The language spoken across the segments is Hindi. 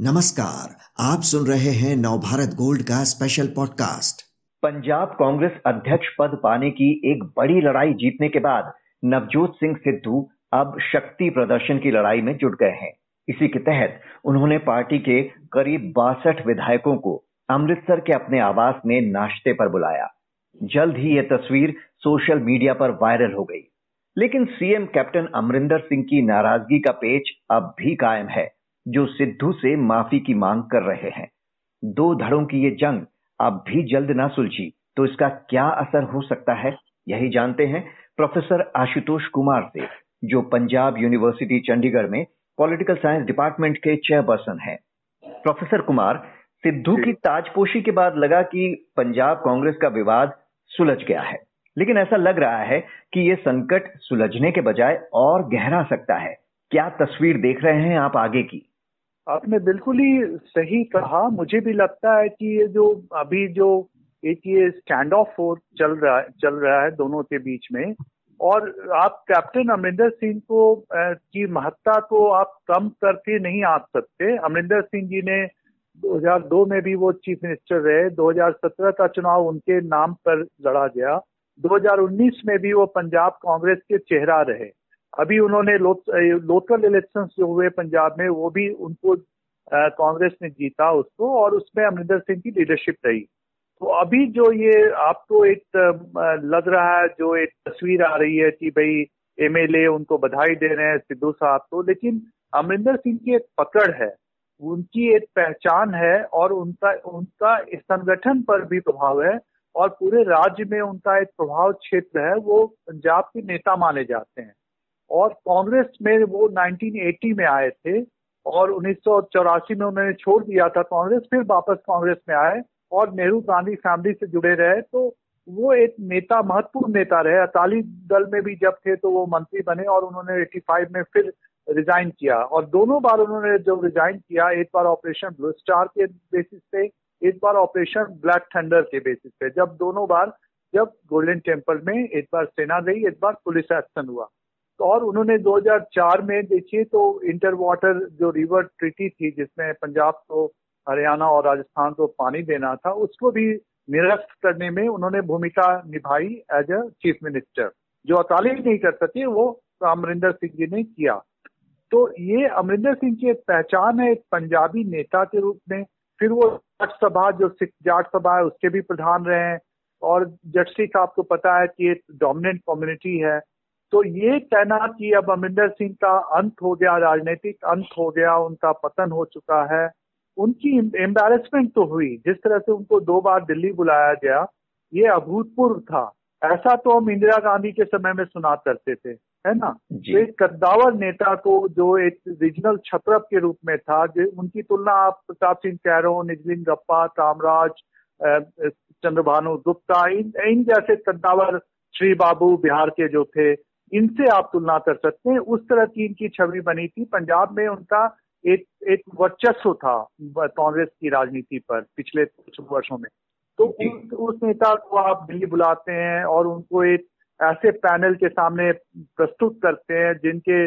नमस्कार, आप सुन रहे हैं नवभारत गोल्ड का स्पेशल पॉडकास्ट पंजाब कांग्रेस अध्यक्ष पद पाने की एक बड़ी लड़ाई जीतने के बाद नवजोत सिंह सिद्धू अब शक्ति प्रदर्शन की लड़ाई में जुट गए हैं। इसी के तहत उन्होंने पार्टी के करीब बासठ विधायकों को अमृतसर के अपने आवास में नाश्ते पर बुलाया। जल्द ही यह तस्वीर सोशल मीडिया पर वायरल हो गई। लेकिन सीएम कैप्टन अमरिंदर सिंह की नाराज़गी का पेच अब भी कायम है। जो सिद्धू से माफ़ी की मांग कर रहे हैं। दो धड़ों की ये जंग अब भी जल्द ना सुलझी तो इसका क्या असर हो सकता है यही जानते हैं प्रोफेसर आशुतोष कुमार से जो पंजाब यूनिवर्सिटी चंडीगढ़ में पॉलिटिकल साइंस डिपार्टमेंट के चेयरपर्सन हैं। प्रोफेसर कुमार सिद्धू की ताजपोशी के बाद लगा कि पंजाब कांग्रेस का विवाद सुलझ गया है। लेकिन ऐसा लग रहा है कि ये संकट सुलझने के बजाय और गहरा सकता है। क्या तस्वीर देख रहे हैं आप आगे की? आपने बिल्कुल ही सही कहा। मुझे भी लगता है कि ये जो अभी जो एक ये स्टैंड ऑफ़ चल रहा है, चल रहा है दोनों के बीच में, और आप कैप्टन अमरिंदर सिंह को की महत्ता को आप कम करके नहीं आ सकते। अमरिंदर सिंह जी ने 2002 में भी वो चीफ मिनिस्टर रहे 2017 का चुनाव उनके नाम पर लड़ा गया 2019 में भी वो पंजाब कांग्रेस के चेहरा रहे। अभी उन्होंने लोकल इलेक्शंस जो हुए पंजाब में, वो भी उनको कांग्रेस ने जीता उसको और उसमें अमरिंदर सिंह की लीडरशिप रही। तो अभी जो ये आपको एक लग रहा है, जो एक तस्वीर आ रही है कि भाई एमएलए उनको बधाई दे रहे हैं सिद्धू साहब को, लेकिन अमरिंदर सिंह की एक पकड़ है, उनकी एक पहचान है और उनका उनका संगठन पर भी प्रभाव है और पूरे राज्य में उनका एक प्रभाव क्षेत्र है, वो पंजाब के नेता माने जाते हैं। और कांग्रेस में वो 1980 में आए थे और उन्नीस सौ चौरासी में उन्होंने छोड़ दिया था कांग्रेस, फिर वापस कांग्रेस में आए और नेहरू गांधी फैमिली से जुड़े रहे। तो वो एक नेता, महत्वपूर्ण नेता रहे। अकाली दल में भी जब थे तो वो मंत्री बने और उन्होंने 85 में फिर रिजाइन किया। और दोनों बार उन्होंने जब रिजाइन किया, एक बार ऑपरेशन ब्लू स्टार के बेसिस पे, एक बार ऑपरेशन ब्लैक थंडर के बेसिस पे। जब दोनों बार, जब गोल्डन टेंपल में एक बार सेना गई, एक बार पुलिस एक्शन हुआ। और उन्होंने 2004 में देखिए तो इंटर वाटर जो रिवर ट्रिटी थी, जिसमें पंजाब को, हरियाणा और राजस्थान को पानी देना था, उसको भी निरस्त करने में उन्होंने भूमिका निभाई एज अ चीफ मिनिस्टर जो अकाली नहीं कर सके, वो अमरिंदर सिंह जी ने किया। तो ये अमरिंदर सिंह की एक पहचान है, एक पंजाबी नेता के रूप में। फिर वो जाट सभा, जो सिख जाट सभा है, उसके भी प्रधान रहे हैं। और जट सिख आपको पता है कि एक डोमिनेंट कम्युनिटी है। तो ये कहना कि अब अमरिंदर सिंह का अंत हो गया राजनीतिक अंत हो गया उनका पतन हो चुका है। उनकी एम्बेरसमेंट तो हुई जिस तरह से उनको दो बार दिल्ली बुलाया गया ये अभूतपूर्व था। ऐसा तो हम इंदिरा गांधी के समय में सुना करते थे है ना? तो एक कद्दावर नेता को जो एक रीजनल छत्रप के रूप में था उनकी तुलना आप प्रताप सिंह कैरो निजलिन गप्पा कामराज चंद्रभानु गुप्ता इन इन जैसे कद्दावर श्री बाबू बिहार के जो थे इनसे आप तुलना कर सकते हैं। उस तरह की इनकी छवि बनी थी। पंजाब में उनका एक एक वर्चस्व था कांग्रेस की राजनीति पर पिछले कुछ वर्षों में। तो उस, उस नेता को आप दिल्ली बुलाते हैं और उनको एक ऐसे पैनल के सामने प्रस्तुत करते हैं जिनके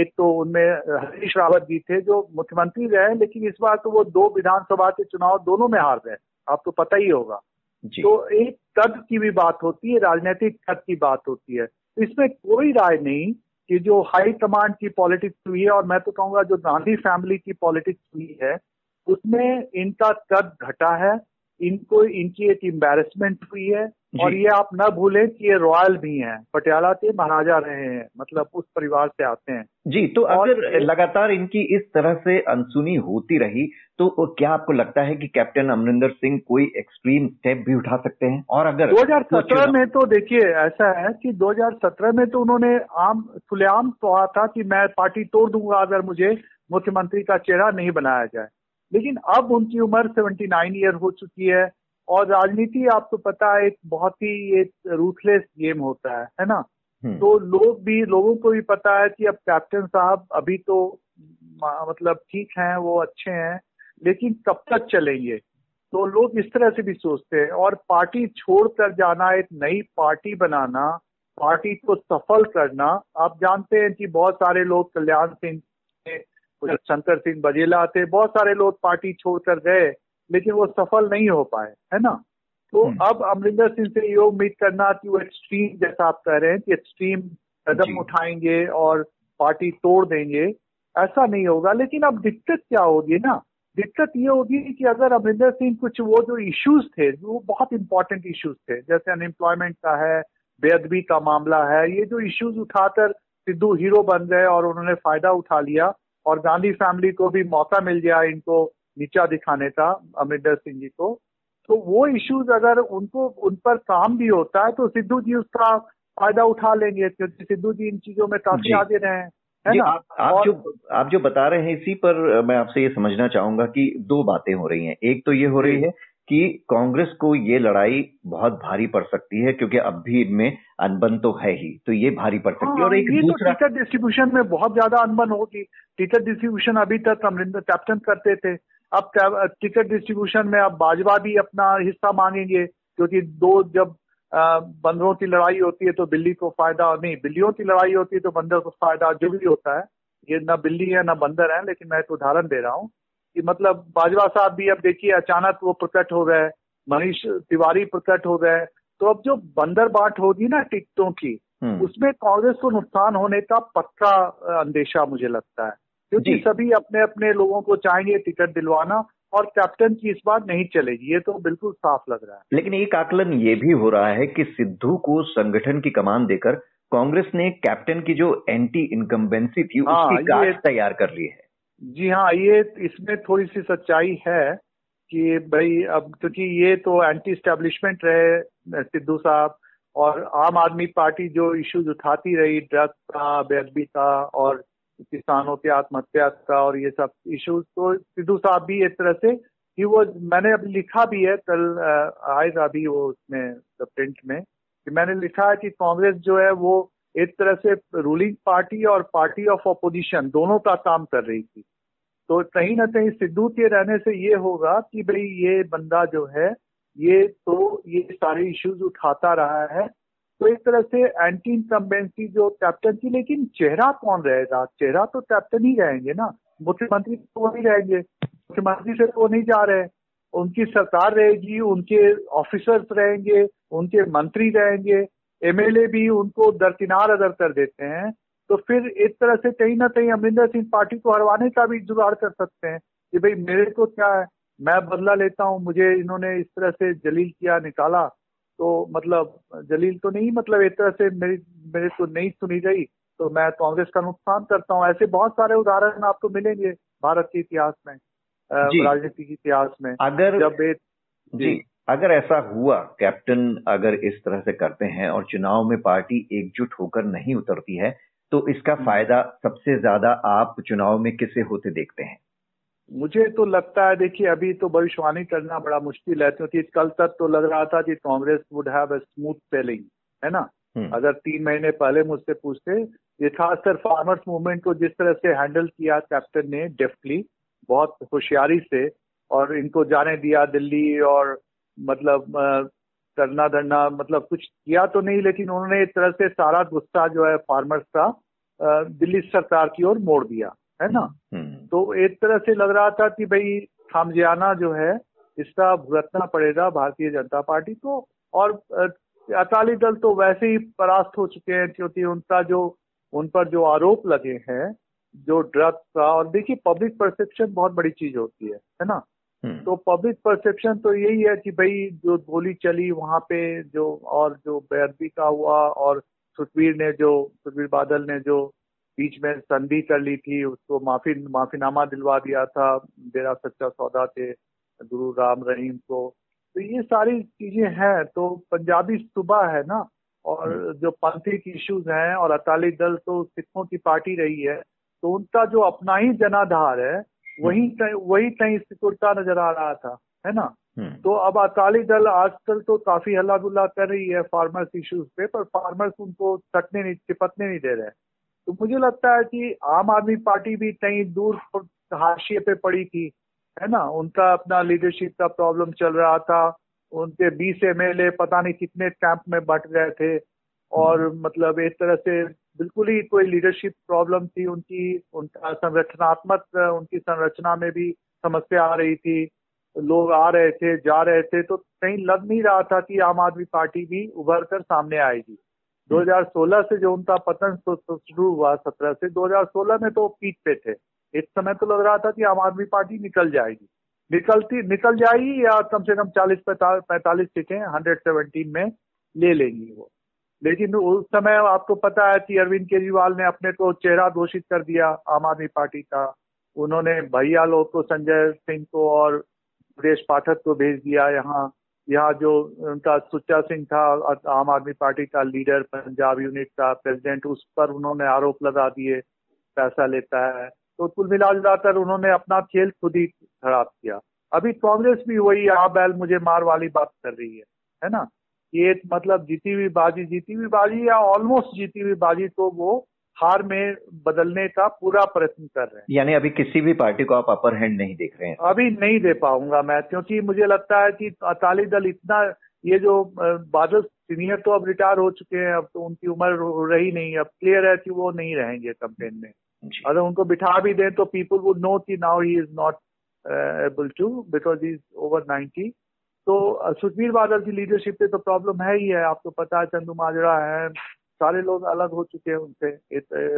एक तो उनमें हरीश रावत जी थे जो मुख्यमंत्री रहे लेकिन इस बार तो वो दो विधानसभा के चुनाव दोनों में हार गए। आपको पता ही होगा। तो एक कद की भी बात होती है राजनीतिक कद की बात होती है। इसमें कोई राय नहीं कि जो हाई कमांड की पॉलिटिक्स हुई है, और मैं तो कहूँगा जो गांधी फैमिली की पॉलिटिक्स हुई है, उसमें इनका कद घटा है इनको इनकी एक एम्बेरसमेंट हुई है। और ये आप न भूलें कि ये रॉयल भी हैं। पटियाला के महाराजा रहे हैं मतलब उस परिवार से आते हैं। जी तो अगर लगातार इनकी इस तरह से अनसुनी होती रही तो क्या आपको लगता है कि कैप्टन अमरिंदर सिंह कोई एक्सट्रीम स्टेप भी उठा सकते हैं? और अगर 2017 में तो देखिए ऐसा है कि 2017 में तो उन्होंने आम खुलेआम कहा था कि मैं पार्टी तोड़ दूँगा अगर मुझे मुख्यमंत्री का चेहरा नहीं बनाया जाए। लेकिन अब उनकी उम्र 79 ईयर हो चुकी है और राजनीति आपको तो पता है एक बहुत ही एक रूथलेस गेम होता है है ना? हम्म। तो लोग भी लोगों को भी पता है कि अब कैप्टन साहब अभी तो मतलब ठीक हैं वो अच्छे हैं लेकिन कब तक चलेंगे? तो लोग इस तरह से भी सोचते हैं। और पार्टी छोड़कर जाना एक नई पार्टी बनाना पार्टी को सफल करना आप जानते हैं कि बहुत सारे लोग कल्याण सिंह शंकर सिंह बजेला थे बहुत सारे लोग पार्टी छोड़कर गए लेकिन वो सफल नहीं हो पाए है ना? तो हम्म। अब अमरिंदर सिंह से ये उम्मीद करना कि वो एक्सट्रीम जैसा आप कह रहे हैं कि एक्सट्रीम कदम उठाएँगे और पार्टी तोड़ देंगे ऐसा नहीं होगा। लेकिन अब दिक्कत क्या होगी ना? दिक्कत ये होगी कि अगर अमरिंदर सिंह कुछ वो जो इश्यूज़ थे वो बहुत इंपॉर्टेंट इश्यूज़ थे जैसे अनएम्प्लॉयमेंट का है बेअदबी का मामला है ये जो इश्यूज़ उठाकर सिद्धू हीरो बन गए और उन्होंने फ़ायदा उठा लिया और गांधी फैमिली को भी मौका मिल गया इनको नीचा दिखाने का अमरिंदर सिंह जी को। तो वो इश्यूज़ अगर उनको उन पर काम भी होता है तो सिद्धू जी उसका फ़ायदा उठा लेंगे क्योंकि सिद्धू जी इन चीज़ों में काफ़ी आगे रहे हैं है ना? आप, आप और, जो आप जो बता रहे हैं इसी पर मैं आपसे ये समझना चाहूँगा कि दो बातें हो रही हैं। एक तो ये हो रही है कि कांग्रेस को ये लड़ाई बहुत भारी पड़ सकती है क्योंकि अब भी इनमें अनबन तो है ही तो ये भारी पड़ सकती है। और हाँ, एक तो दूसरा तो टिकट डिस्ट्रीब्यूशन में बहुत ज़्यादा अनबन होगी। टिकट डिस्ट्रीब्यूशन अभी तक अमरिंदर कैप्टन करते थे। अब टिकट डिस्ट्रीब्यूशन में अब बाजवा भी अपना हिस्सा मांगेंगे क्योंकि दो जब बंदरों की लड़ाई होती है तो बिल्ली को फ़ायदा नहीं बिल्लियों की लड़ाई होती है तो बंदर को फ़ायदा जो भी होता है ये ना बिल्ली है ना बंदर है लेकिन मैं एक उदाहरण दे रहा हूँ। कि मतलब बाजवा साहब भी अब देखिए अचानक वो प्रकट हो गए मनीष तिवारी प्रकट हो गए। तो अब जो बंदर बांट होगी ना टिकटों की हम्म। उसमें कांग्रेस को नुकसान होने का पक्का अंदेशा मुझे लगता है। क्योंकि सभी अपने अपने लोगों को चाहेंगे टिकट दिलवाना और कैप्टन की इस बार नहीं चलेगी। ये तो बिल्कुल साफ़ लग रहा है। लेकिन एक आकलन ये भी हो रहा है कि सिद्धू को संगठन की कमान देकर कांग्रेस ने कैप्टन की जो एंटी इनकम्बेंसी थी हाँ, उसकी काट तैयार कर ली है। जी हाँ ये इसमें थोड़ी सी सच्चाई है कि भाई अब क्योंकि ये तो एंटी स्टैब्लिशमेंट रहे, सिद्धू साहब और आम आदमी पार्टी जो इश्यूज़ उठाती रही ड्रग्स का, बेअदबी का और किसानों के आत्महत्या का और ये सब इश्यूज़ तो सिद्धू साहब भी एक तरह से कि वो, मैंने अभी लिखा भी है, कल आएगा भी वो उसमें प्रिंट में, कि मैंने लिखा है कि कांग्रेस जो है वो एक तरह से रूलिंग पार्टी और पार्टी ऑफ़ अपोजिशन दोनों का काम कर रही थी। तो कहीं ना कहीं सिद्धू के रहने से ये होगा कि भाई ये बंदा जो है, ये तो ये सारे इश्यूज़ उठाता रहा है। तो एक तरह से एंटी इनकम्बेंसी जो कैप्टन थी, लेकिन चेहरा कौन रहेगा? चेहरा तो कैप्टन ही रहेंगे ना। मुख्यमंत्री तो वो नहीं रहेंगे। मुख्यमंत्री से तो नहीं जा रहे। उनकी सरकार रहेगी, उनके ऑफिसर्स रहेंगे, उनके मंत्री रहेंगे। एमएलए भी उनको दरकिनार अगर कर देते हैं तो फिर एक तरह से कहीं ना कहीं अमरिंदर सिंह पार्टी को हरवाने का भी जुगाड़ कर सकते हैं कि भाई मेरे को क्या है मैं बदला लेता हूँ मुझे इन्होंने इस तरह से जलील किया निकाला तो मतलब जलील तो नहीं मतलब एक तरह से मेरी मेरे को नहीं सुनी गई तो मैं कांग्रेस का नुकसान करता हूँ। ऐसे बहुत सारे उदाहरण आपको मिलेंगे भारत के इतिहास में राजनीति के इतिहास में। अगर जब एक जी। अगर ऐसा हुआ कैप्टन अगर इस तरह से करते हैं और चुनाव में पार्टी एकजुट होकर नहीं उतरती है तो इसका हम्म। फ़ायदा सबसे ज़्यादा आप चुनाव में किसे होते देखते हैं मुझे तो लगता है देखिए अभी तो भविष्यवाणी करना बड़ा मुश्किल है क्योंकि कल तक तो लग रहा था कि Congress would have a smooth sailing है ना हम्म। अगर तीन महीने पहले मुझसे पूछते ये खासकर फार्मर्स मूवमेंट को जिस तरह से हैंडल किया कैप्टन ने डेफ्टली बहुत होशियारी से और इनको जाने दिया दिल्ली और मतलब करना धरना मतलब कुछ किया तो नहीं लेकिन उन्होंने एक तरह से सारा गुस्सा जो है फार्मर्स का दिल्ली सरकार की ओर मोड़ दिया है ना हम्म। तो एक तरह से लग रहा था कि भाई खामजियाना जो है इसका भुगतना पड़ेगा भारतीय जनता पार्टी को और अकाली दल तो वैसे ही परास्त हो चुके हैं क्योंकि उनका जो उन पर जो आरोप लगे हैं जो ड्रग्स का और देखिए पब्लिक परसेप्शन बहुत बड़ी चीज़ होती है है ना। तो पब्लिक परसेप्शन तो यही है कि भाई जो गोली चली वहाँ पे जो और जो बेअदबी का हुआ और सुखबीर ने जो सुखबीर बादल ने जो बीच में संधि कर ली थी उसको माफ़ी माफीनामा दिलवा दिया था डेरा सच्चा सौदा थे गुरु राम रहीम को तो ये सारी चीज़ें हैं तो पंजाबी सुबह है ना और हम्म। जो पंथिक इश्यूज़ हैं और अकाली दल तो सिखों की पार्टी रही है तो उनका जो अपना ही जनाधार है वही हम्म। वही कहीं सिकुड़ता नज़र आ रहा था है ना हम्म। तो अब अकाली दल आजकल तो काफ़ी हल्ला गुल्ला कर रही है फार्मर्स इश्यूज़ पे पर फार्मर्स उनको चटने नहीं चिपटने नहीं दे रहे तो मुझे लगता है कि आम आदमी पार्टी भी कहीं दूर हाशिए पे पड़ी थी है ना उनका अपना लीडरशिप का प्रॉब्लम चल रहा था उनके बीस एम पता नहीं कितने कैंप में बट गए थे और हम्म। मतलब एक तरह से बिल्कुल ही कोई लीडरशिप प्रॉब्लम थी उनकी उनका संरचनात्मक उनकी संरचना में भी समस्या आ रही थी लोग आ रहे थे जा रहे थे तो कहीं लग नहीं रहा था कि आम आदमी पार्टी भी उभर कर सामने आएगी। 2016 से जो उनका पतन शुरू हुआ 17 से 2016 में तो पीठ पे थे। इस समय तो लग रहा था कि आम आदमी पार्टी निकल जाएगी। निकलती निकल जाएगी या कम से कम 40 पैंतालीस सीटें 117 में ले लेंगी वो। लेकिन उस समय आपको पता है कि अरविंद केजरीवाल ने अपने को चेहरा घोषित कर दिया आम आदमी पार्टी का। उन्होंने भैया लोग को, संजय सिंह को और सुरेश पाठक को भेज दिया। यहाँ यहाँ जो उनका सुच्चा सिंह था, आम आदमी पार्टी का लीडर, पंजाब यूनिट का प्रेसिडेंट, उस पर उन्होंने आरोप लगा दिए, पैसा लेता है। तो कुल मिला जुलाकर उन्होंने अपना खेल खुद ही खराब किया। अभी कांग्रेस भी वही आ बैल मुझे मार वाली बात कर रही है है ना? ये मतलब जीती हुई बाजी जीती हुई बाजी या ऑलमोस्ट जीती हुई बाजी तो वो हार में बदलने का पूरा प्रयत्न कर रहे हैं। यानी अभी किसी भी पार्टी को आप अपर हैंड नहीं देख रहे हैं। अभी नहीं दे पाऊँगा मैं क्योंकि मुझे लगता है कि अकाली दल इतना ये जो बादल सीनियर तो अब रिटायर हो चुके हैं अब तो उनकी उम्र रही नहीं अब क्लियर है कि वो नहीं रहेंगे कंपेन में। अगर उनको बिठा भी दें तो पीपल वुड नो कि now he is not able to because he is over ninety तो सुखबीर बादल की लीडरशिप पे तो प्रॉब्लम है ही है। आपको पता है चंदू माजरा है सारे लोग अलग हो चुके हैं उनसे।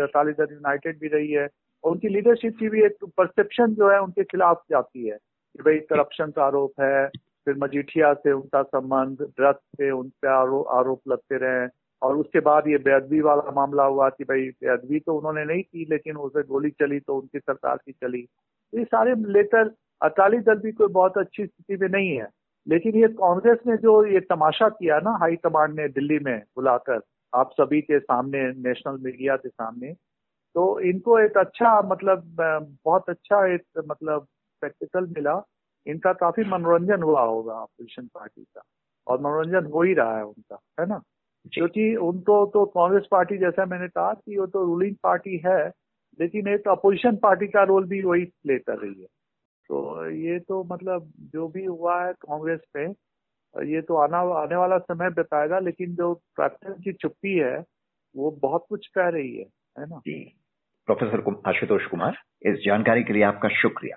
अकाली दल यूनाइटेड भी रही है। और उनकी लीडरशिप की भी एक परसेप्शन जो है उनके खिलाफ जाती है कि भाई करप्शन का आरोप है। फिर मजीठिया से उनका संबंध ड्रग्स से उन पर आरो, आरोप लगते रहे। और उसके बाद ये बेअदबी वाला मामला हुआ कि भाई बेअदबी तो उन्होंने नहीं की लेकिन उसे गोली चली तो उनकी सरकार की चली। ये सारे लेकर अकाली दल भी कोई बहुत अच्छी स्थिति में नहीं है। लेकिन ये कांग्रेस ने जो ये तमाशा किया ना हाई कमांड ने दिल्ली में बुलाकर आप सभी के सामने नेशनल मीडिया के सामने तो इनको एक अच्छा मतलब बहुत अच्छा एक मतलब स्पेक्टिकल मिला। इनका काफ़ी मनोरंजन हुआ होगा अपोजिशन पार्टी का और मनोरंजन हो ही रहा है उनका है ना? क्योंकि उनको तो कांग्रेस पार्टी जैसा मैंने कहा कि वो तो रूलिंग पार्टी है लेकिन एक अपोजिशन पार्टी का रोल भी वही प्ले कर रही है। तो ये तो मतलब जो भी हुआ है कांग्रेस में ये तो आना, आने वाला समय बताएगा, लेकिन जो कैप्टन की चुप्पी है, वो बहुत कुछ कह रही है है ना? प्रोफेसर आशुतोष कुमार, इस जानकारी के लिए आपका शुक्रिया।